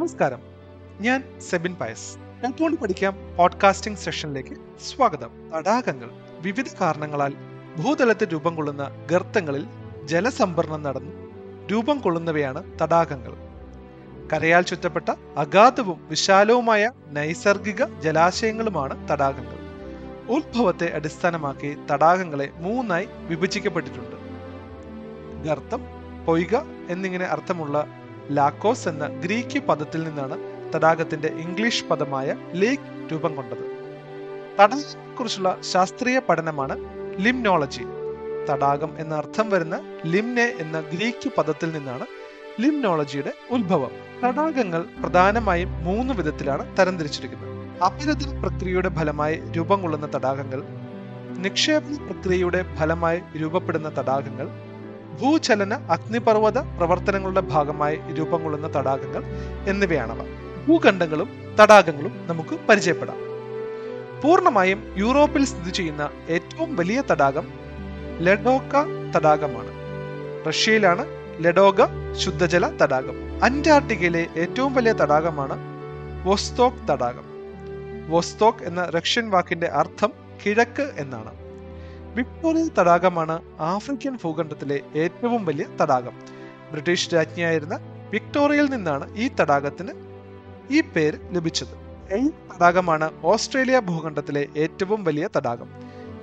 നമസ്കാരം. ഞാൻ സെബിൻ പയസ്. കേട്ടുകൊണ്ട് പഠിക്കാം പോഡ്കാസ്റ്റിംഗ് സെഷനിലേക്ക് സ്വാഗതം. തടാകങ്ങൾ വിവിധ കാരണങ്ങളാൽ ഭൂതലത്തിൽ രൂപം കൊള്ളുന്ന ഗർത്തങ്ങളിൽ ജലസംഭരണം നടന്നു രൂപം കൊള്ളുന്നവയാണ് തടാകങ്ങൾ. കരയാൽ ചുറ്റപ്പെട്ട അഗാധവും വിശാലവുമായ നൈസർഗിക ജലാശയങ്ങളുമാണ് തടാകങ്ങൾ. ഉത്ഭവത്തെ അടിസ്ഥാനമാക്കി തടാകങ്ങളെ മൂന്നായി വിഭജിക്കപ്പെട്ടിട്ടുണ്ട്. ഗർത്തം പൊയ്ക എന്നിങ്ങനെ അർത്ഥമുള്ള ലാക്കോസ് എന്ന ഗ്രീക്ക് പദത്തിൽ നിന്നാണ് തടാകത്തിന്റെ ഇംഗ്ലീഷ് പദമായ ലേക്ക് രൂപം കൊണ്ടത്. തടാകത്തെക്കുറിച്ചുള്ള ശാസ്ത്രീയ പഠനമാണ് ലിംനോളജി. തടാകം എന്ന അർത്ഥം വരുന്ന ലിംനെ എന്ന ഗ്രീക്ക് പദത്തിൽ നിന്നാണ് ലിംനോളജിയുടെ ഉത്ഭവം. തടാകങ്ങൾ പ്രധാനമായും മൂന്ന് വിധത്തിലാണ് തരംതിരിച്ചിരിക്കുന്നത്. അപരദന പ്രക്രിയയുടെ ഫലമായി രൂപം കൊള്ളുന്ന തടാകങ്ങൾ നിക്ഷേപണ പ്രക്രിയയുടെ ഫലമായി രൂപപ്പെടുന്ന തടാകങ്ങൾ ഭൂചലന അഗ്നിപർവത പ്രവർത്തനങ്ങളുടെ ഭാഗമായി രൂപം കൊള്ളുന്ന തടാകങ്ങൾ എന്നിവയാണവ. ഭൂഖണ്ഡങ്ങളും തടാകങ്ങളും നമുക്ക് പരിചയപ്പെടാം. പൂർണമായും യൂറോപ്പിൽ സ്ഥിതി ചെയ്യുന്ന ഏറ്റവും വലിയ തടാകം ലഡോക്ക തടാകമാണ്. റഷ്യയിലാണ് ലഡോഗ ശുദ്ധജല തടാകം. അന്റാർട്ടിക്കയിലെ ഏറ്റവും വലിയ തടാകമാണ് വോസ്തോക് തടാകം. വോസ്തോക് എന്ന റഷ്യൻ വാക്കിന്റെ അർത്ഥം കിഴക്ക് എന്നാണ്. വിക്ടോറിയ തടാകമാണ് ആഫ്രിക്കൻ ഭൂഖണ്ഡത്തിലെ ഏറ്റവും വലിയ തടാകം. ബ്രിട്ടീഷ് രാജ്ഞിയായിരുന്ന വിക്ടോറിയയിൽ നിന്നാണ് ഈ തടാകത്തിന് ഈ പേര് ലഭിച്ചത്. ഈ തടാകമാണ് ഓസ്ട്രേലിയ ഭൂഖണ്ഡത്തിലെ ഏറ്റവും വലിയ തടാകം.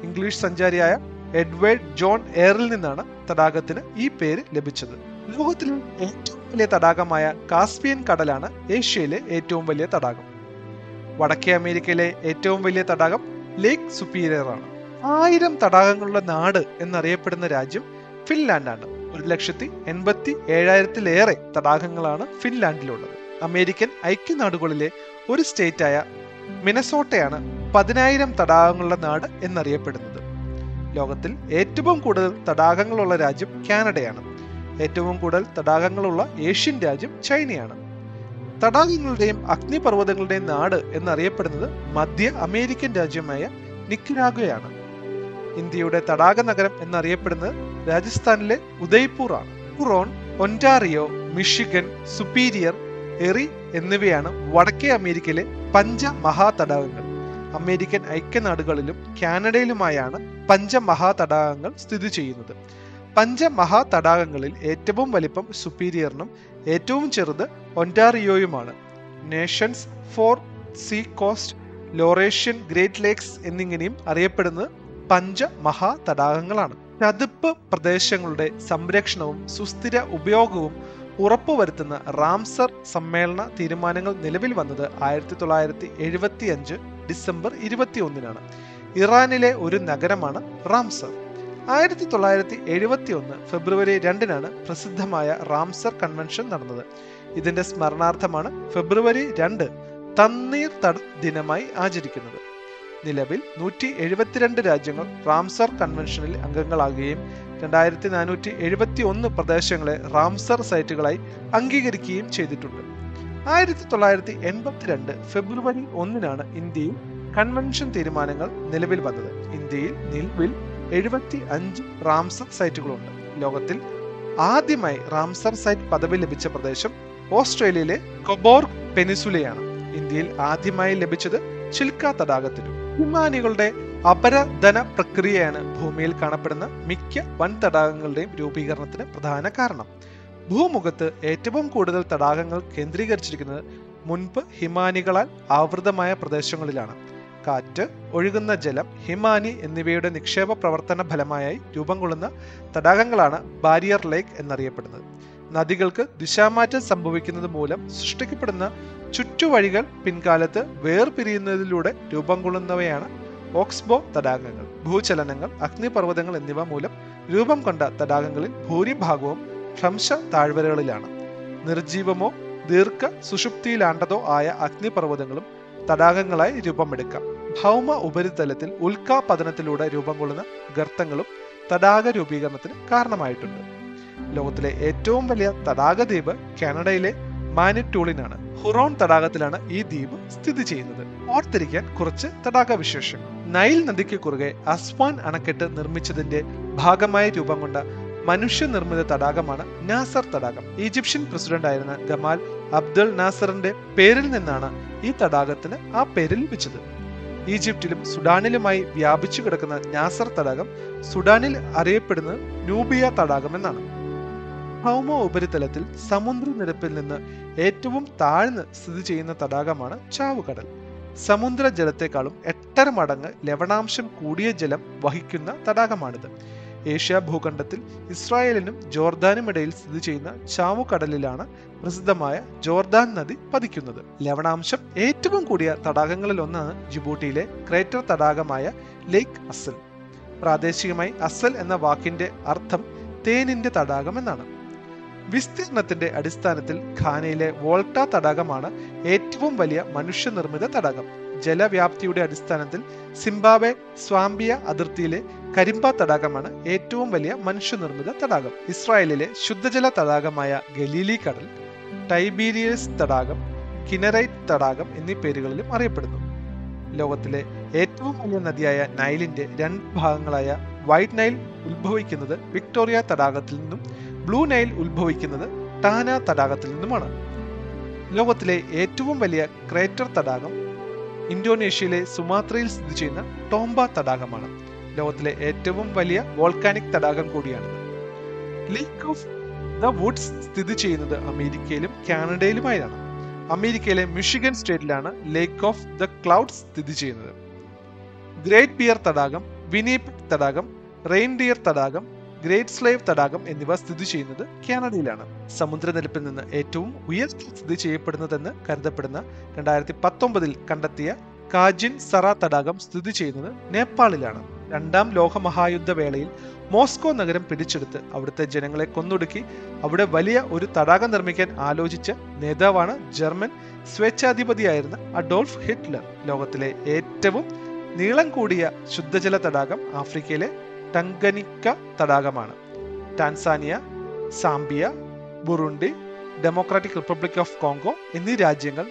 ഇംഗ്ലീഷ് സഞ്ചാരിയായ എഡ്വേർഡ് ജോൺ എയറിൽ നിന്നാണ് തടാകത്തിന് ഈ പേര് ലഭിച്ചത്. ലോകത്തിലെ ഏറ്റവും വലിയ തടാകമായ കാസ്പിയൻ കടലാണ് ഏഷ്യയിലെ ഏറ്റവും വലിയ തടാകം. വടക്കേ അമേരിക്കയിലെ ഏറ്റവും വലിയ തടാകം ലേക്ക് സുപ്പീരിയർ ആണ് ആയിരം തടാകങ്ങളുള്ള നാട് എന്നറിയപ്പെടുന്ന രാജ്യം ഫിൻലാൻഡാണ്. ഒരു ലക്ഷത്തി എൺപത്തി ഏഴായിരത്തിലേറെ തടാകങ്ങളാണ് ഫിൻലാൻഡിലുള്ളത്. അമേരിക്കൻ ഐക്യനാടുകളിലെ ഒരു സ്റ്റേറ്റായ മിനസോട്ടയാണ് പതിനായിരം തടാകങ്ങളുടെ നാട് എന്നറിയപ്പെടുന്നത്. ലോകത്തിൽ ഏറ്റവും കൂടുതൽ തടാകങ്ങളുള്ള രാജ്യം കാനഡയാണ്. ഏറ്റവും കൂടുതൽ തടാകങ്ങളുള്ള ഏഷ്യൻ രാജ്യം ചൈനയാണ്. തടാകങ്ങളുടെയും അഗ്നിപർവതങ്ങളുടെയും നാട് എന്നറിയപ്പെടുന്നത് മധ്യ അമേരിക്കൻ രാജ്യമായ നിക്കരാഗയാണ് ഇന്ത്യയുടെ തടാക നഗരം എന്നറിയപ്പെടുന്നത് രാജസ്ഥാനിലെ ഉദയ്പൂർ ആണ് ഹുറോൺ ഒന്റാറിയോ മിഷിഗൻ സുപ്പീരിയർ എറി എന്നിവയാണ് വടക്കേ അമേരിക്കയിലെ പഞ്ച പഞ്ചമഹാതടാകങ്ങൾ. അമേരിക്കൻ ഐക്യനാടുകളിലും കാനഡയിലുമായാണ് പഞ്ചമഹാതടാകങ്ങൾ സ്ഥിതി ചെയ്യുന്നത്. പഞ്ചമഹാതടാകങ്ങളിൽ ഏറ്റവും വലിപ്പം സുപ്പീരിയറിനും ഏറ്റവും ചെറുത് ഒന്റാറിയോയുമാണ്. Nations four sea coast Laurentian Great Lakes എന്നിങ്ങനെയും അറിയപ്പെടുന്നത് പഞ്ചമഹാ തടാകങ്ങളാണ്. ചതുപ്പ് പ്രദേശങ്ങളുടെ സംരക്ഷണവും സുസ്ഥിര ഉപയോഗവും ഉറപ്പുവരുത്തുന്ന റാംസർ സമ്മേളന തീരുമാനങ്ങൾ നിലവിൽ വന്നത് ആയിരത്തി തൊള്ളായിരത്തി എഴുപത്തി അഞ്ച് ഡിസംബർ ഇരുപത്തി ഒന്നിനാണ് ഇറാനിലെ ഒരു നഗരമാണ് റാംസർ. ആയിരത്തി തൊള്ളായിരത്തി എഴുപത്തി ഒന്ന് ഫെബ്രുവരി രണ്ടിനാണ് പ്രസിദ്ധമായ റാംസർ കൺവെൻഷൻ നടന്നത്. ഇതിന്റെ സ്മരണാർത്ഥമാണ് ഫെബ്രുവരി രണ്ട് തണ്ണീർ തട ദിനമായി ആചരിക്കുന്നത്. നിലവിൽ നൂറ്റി എഴുപത്തിരണ്ട് രാജ്യങ്ങൾ റാംസർ കൺവെൻഷനിൽ അംഗങ്ങളാകുകയും രണ്ടായിരത്തി നാനൂറ്റി എഴുപത്തി ഒന്ന് പ്രദേശങ്ങളെ റാംസർ സൈറ്റുകളായി അംഗീകരിക്കുകയും ചെയ്തിട്ടുണ്ട്. ആയിരത്തി തൊള്ളായിരത്തി എൺപത്തിരണ്ട് ഫെബ്രുവരി ഒന്നിനാണ് ഇന്ത്യയിൽ കൺവെൻഷൻ തീരുമാനങ്ങൾ നിലവിൽ വന്നത്. ഇന്ത്യയിൽ നിലവിൽ എഴുപത്തി അഞ്ച് റാംസർ സൈറ്റുകളുണ്ട്. ലോകത്തിൽ ആദ്യമായി റാംസർ സൈറ്റ് പദവി ലഭിച്ച പ്രദേശം ഓസ്ട്രേലിയയിലെ കൊബോർഗ് പെനിസുലയാണ് ഇന്ത്യയിൽ ആദ്യമായി ലഭിച്ചത് ചിൽക്ക തടാകത്തിലും. ഹിമാനികളുടെ അപരധന പ്രക്രിയയാണ് ഭൂമിയിൽ കാണപ്പെടുന്ന മിക്ക വൻ തടാകങ്ങളുടെയും രൂപീകരണത്തിന് പ്രധാന കാരണം. ഭൂമുഖത്ത് ഏറ്റവും കൂടുതൽ തടാകങ്ങൾ കേന്ദ്രീകരിച്ചിരിക്കുന്നത് മുൻപ് ഹിമാനികളാൽ ആവൃതമായ പ്രദേശങ്ങളിലാണ്. കാറ്റ് ഒഴുകുന്ന ജലം ഹിമാനി എന്നിവയുടെ നിക്ഷേപ പ്രവർത്തന ഫലമായി രൂപം കൊള്ളുന്ന തടാകങ്ങളാണ് ബാരിയർ ലേക്ക് എന്നറിയപ്പെടുന്നത്. നദികൾക്ക് ദിശാമാറ്റം സംഭവിക്കുന്നത് മൂലം സൃഷ്ടിക്കപ്പെടുന്ന ചുറ്റുവഴികൾ പിൻകാലത്ത് വേർപിരിയുന്നതിലൂടെ രൂപം കൊള്ളുന്നവയാണ് ഓക്സ്ബോ തടാകങ്ങൾ ഭൂചലനങ്ങൾ അഗ്നിപർവതങ്ങൾ എന്നിവ മൂലം രൂപം കൊണ്ട തടാകങ്ങളിൽ ഭൂരിഭാഗവും ഭ്രംശ താഴ്വരകളിലാണ്. നിർജീവമോ ദീർഘ സുഷുപ്തിയിലാണ്ടതോ ആയ അഗ്നിപർവതങ്ങളും തടാകങ്ങളായി രൂപമെടുക്കാം. ഭൗമ ഉപരിതലത്തിൽ ഉൽക്കാപതനത്തിലൂടെ രൂപം കൊള്ളുന്ന ഗർത്തങ്ങളും തടാക രൂപീകരണത്തിന് കാരണമായിട്ടുണ്ട്. ലോകത്തിലെ ഏറ്റവും വലിയ തടാകദ്വീപ് കാനഡയിലെ മാനിറ്റൂളിനാണ് ഹുറോൺ തടാകത്തിലാണ് ഈ ദ്വീപ് സ്ഥിതി ചെയ്യുന്നത്. ഓർത്തിരിക്കാൻ കുറച്ച് തടാക വിശേഷങ്ങൾ. നൈൽ നദിക്ക് കുറുകെ അസ്വാൻ അണക്കെട്ട് നിർമ്മിച്ചതിന്റെ ഭാഗമായ രൂപം കൊണ്ട മനുഷ്യനിർമ്മിത തടാകമാണ് നാസർ തടാകം. ഈജിപ്ഷ്യൻ പ്രസിഡന്റ് ആയിരുന്ന ഗമാൽ അബ്ദുൾ നാസറിന്റെ പേരിൽ നിന്നാണ് ഈ തടാകത്തിന് ആ പേര് ലഭിച്ചത്. ഈജിപ്തിലും സുഡാനിലുമായി വ്യാപിച്ചു കിടക്കുന്ന നാസർ തടാകം സുഡാനിൽ അറിയപ്പെടുന്നത് നൂബിയ തടാകം എന്നാണ് ഭൗമ ഉപരിതലത്തിൽ സമുദ്രനിരപ്പിൽ നിന്ന് ഏറ്റവും താഴ്ന്ന് സ്ഥിതി ചെയ്യുന്ന തടാകമാണ് ചാവുകടൽ. സമുദ്ര ജലത്തെക്കാളും എട്ടര മടങ്ങ് ലവണാംശം കൂടിയ ജലം വഹിക്കുന്ന തടാകമാണിത്. ഏഷ്യ ഭൂഖണ്ഡത്തിൽ ഇസ്രായേലിനും ജോർദാനും ഇടയിൽ സ്ഥിതി ചെയ്യുന്ന ചാവുകടലിലാണ് പ്രസിദ്ധമായ ജോർദാൻ നദി പതിക്കുന്നത്. ലവണാംശം ഏറ്റവും കൂടിയ തടാകങ്ങളിൽ ഒന്നാണ് ജിബൂട്ടിയിലെ ക്രേറ്റർ തടാകമായ ലേക്ക് അസൽ. പ്രാദേശികമായി അസൽ എന്ന വാക്കിന്റെ അർത്ഥം തേനിന്റെ തടാകം എന്നാണ്. വിസ്തീർണത്തിന്റെ അടിസ്ഥാനത്തിൽ ഖാനയിലെ വോൾട്ട തടാകമാണ് ഏറ്റവും വലിയ മനുഷ്യനിർമ്മിത തടാകം. ജലവ്യാപ്തിയുടെ അടിസ്ഥാനത്തിൽ സിംബാബെ സ്വാംബിയ അതിർത്തിയിലെ കരിമ്പ തടാകമാണ് ഏറ്റവും വലിയ മനുഷ്യനിർമ്മിത തടാകം. ഇസ്രായേലിലെ ശുദ്ധജല തടാകമായ ഗലീലി കടൽ ടൈബീരിയസ് തടാകം കിനറൈറ്റ് തടാകം എന്നീ പേരുകളിലും അറിയപ്പെടുന്നു. ലോകത്തിലെ ഏറ്റവും വലിയ നദിയായ നൈലിന്റെ രണ്ട് ഭാഗങ്ങളായ വൈറ്റ് നൈൽ ഉത്ഭവിക്കുന്നത് വിക്ടോറിയ തടാകത്തിൽ നിന്നും ബ്ലൂ നൈൽ ഉത്ഭവിക്കുന്നത് ടാന തടാകത്തിൽ നിന്നുമാണ്. ലോകത്തിലെ ഏറ്റവും വലിയ ക്രേറ്റർ തടാകം ഇന്തോനേഷ്യയിലെ സുമാത്രയിൽ സ്ഥിതി ചെയ്യുന്ന ടോംബ തടാകമാണ്. ലോകത്തിലെ ഏറ്റവും വലിയ വോൾക്കാനിക് തടാകം കൂടിയാണ് ലേക്ക് ഓഫ് ദ വുഡ്സ് സ്ഥിതി ചെയ്യുന്നത് അമേരിക്കയിലും കാനഡയിലുമായാണ്. അമേരിക്കയിലെ മിഷിഗൻ സ്റ്റേറ്റിലാണ് ലേക്ക് ഓഫ് ദ ക്ലൗഡ്സ് സ്ഥിതി ചെയ്യുന്നത്. ഗ്രേറ്റ് ബിയർ തടാകം വിനീപ് തടാകം റെയിൻഡിയർ തടാകം ഗ്രേറ്റ് സ്ലേവ് തടാകം എന്നിവ സ്ഥിതി ചെയ്യുന്നത് കാനഡയിലാണ്. സമുദ്രനിരപ്പിൽ നിന്ന് ഏറ്റവും ഉയർത്തി സ്ഥിതി ചെയ്യപ്പെടുന്നതെന്ന് കരുതപ്പെടുന്ന രണ്ടായിരത്തി പത്തൊമ്പതിൽ കണ്ടെത്തിയ കാജിൻ സറ തടാകം സ്ഥിതി ചെയ്യുന്നത് നേപ്പാളിലാണ്. രണ്ടാം ലോകമഹായുദ്ധ വേളയിൽ മോസ്കോ നഗരം പിടിച്ചെടുത്ത് അവിടുത്തെ ജനങ്ങളെ കൊന്നൊടുക്കി അവിടെ വലിയ ഒരു തടാകം നിർമ്മിക്കാൻ ആലോചിച്ച നേതാവാണ് ജർമ്മൻ സ്വേച്ഛാധിപതിയായിരുന്ന അഡോൾഫ് ഹിറ്റ്ലർ. ലോകത്തിലെ ഏറ്റവും നീളം കൂടിയ ശുദ്ധജല തടാകം ആഫ്രിക്കയിലെ Tanganyika തടാകമാണ്. Tanzania Zambia Burundi Democratic Republic of Congo എന്നീ രാജ്യങ്ങൾ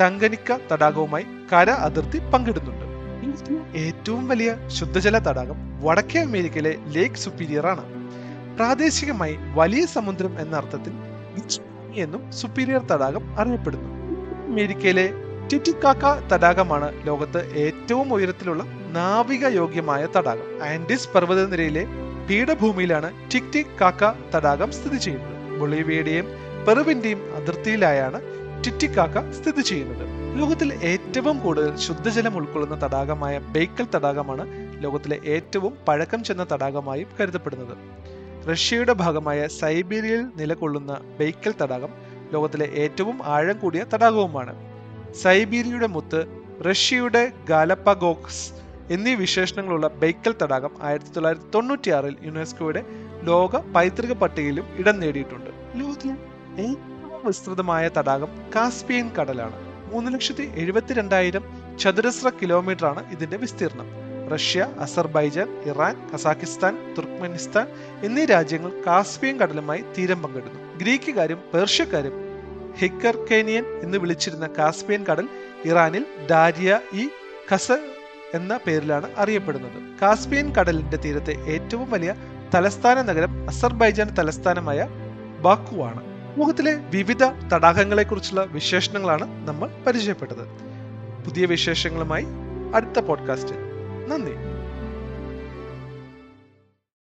ടങ്കനിക്ക തടാകവുമായി കര അതിർത്തി പങ്കിടുന്നുണ്ട്. ഏറ്റവും വലിയ ശുദ്ധജല തടാകം വടക്കേ അമേരിക്കയിലെ ലേക്ക് സുപ്പീരിയർ ആണ് പ്രാദേശികമായി വലിയ സമുദ്രം എന്ന അർത്ഥത്തിൽ എന്നും സുപ്പീരിയർ തടാകം അറിയപ്പെടുന്നു. അമേരിക്കയിലെ ടിറ്റിക്കാക്ക തടാകമാണ് ലോകത്ത് ഏറ്റവും ഉയരത്തിലുള്ള നാവിക യോഗ്യമായ തടാകം. ആൻഡിസ് പർവതനിരയിലെ പീഠഭൂമിയിലാണ് ടിക്ടിക് കാക്ക തടാകം സ്ഥിതി ചെയ്യുന്നത്. ബൊളീവിയയുടെയും പെറുവിന്റെയും അതിർത്തിയിലായാണ് ടിറ്റിക്കാക്ക സ്ഥിതി ചെയ്യുന്നത്. ലോകത്തിൽ ഏറ്റവും കൂടുതൽ ശുദ്ധജലം ഉൾക്കൊള്ളുന്ന തടാകമായ ബേക്കൽ തടാകമാണ് ലോകത്തിലെ ഏറ്റവും പഴക്കം ചെന്ന തടാകമായും കരുതപ്പെടുന്നത്. റഷ്യയുടെ ഭാഗമായ സൈബീരിയയിൽ നിലകൊള്ളുന്ന ബേക്കൽ തടാകം ലോകത്തിലെ ഏറ്റവും ആഴം കൂടിയ തടാകവുമാണ്. സൈബീരിയയുടെ മുത്ത് റഷ്യയുടെ ഗാലപ്പഗോക്സ് എന്നീ വിശേഷണങ്ങളുള്ള ബൈക്കൽ തടാകം ആയിരത്തി തൊള്ളായിരത്തി തൊണ്ണൂറ്റിയാറിൽ യുനെസ്കോയുടെ ലോക പൈതൃക പട്ടികയിലും ഇടം നേടിയിട്ടുണ്ട്. ഏറ്റവും വിസ്തൃതമായ തടാകം കാസ്പിയൻ കടലാണ്. മൂന്ന് ലക്ഷത്തി എഴുപത്തിരണ്ടായിരം ചതുരശ്ര കിലോമീറ്റർ ആണ് ഇതിന്റെ വിസ്തീർണം Russia Azerbaijan Iran Kazakhstan Turkmenistan എന്നീ രാജ്യങ്ങൾ കാസ്പിയൻ കടലുമായി തീരം പങ്കിടുന്നു. ഗ്രീക്കുകാരും പേർഷ്യക്കാരും ഹിക്കർക്കേനിയൻ എന്ന് വിളിച്ചിരുന്ന കാസ്പിയൻ കടൽ ഇറാനിൽ ഡാരിയ ഇ ഖസ എന്ന പേരിലാണ് അറിയപ്പെടുന്നത്. കാസ്പിയൻ കടലിന്റെ തീരത്തെ ഏറ്റവും വലിയ തലസ്ഥാന നഗരം അസർബൈജാൻ തലസ്ഥാനമായ ബാക്കുവാണ്. സമൂഹത്തിലെ വിവിധ തടാകങ്ങളെക്കുറിച്ചുള്ള വിശേഷണങ്ങളാണ് നമ്മൾ പരിചയപ്പെട്ടത്. പുതിയ വിശേഷങ്ങളുമായി അടുത്ത പോഡ്കാസ്റ്റിൽ നന്ദി.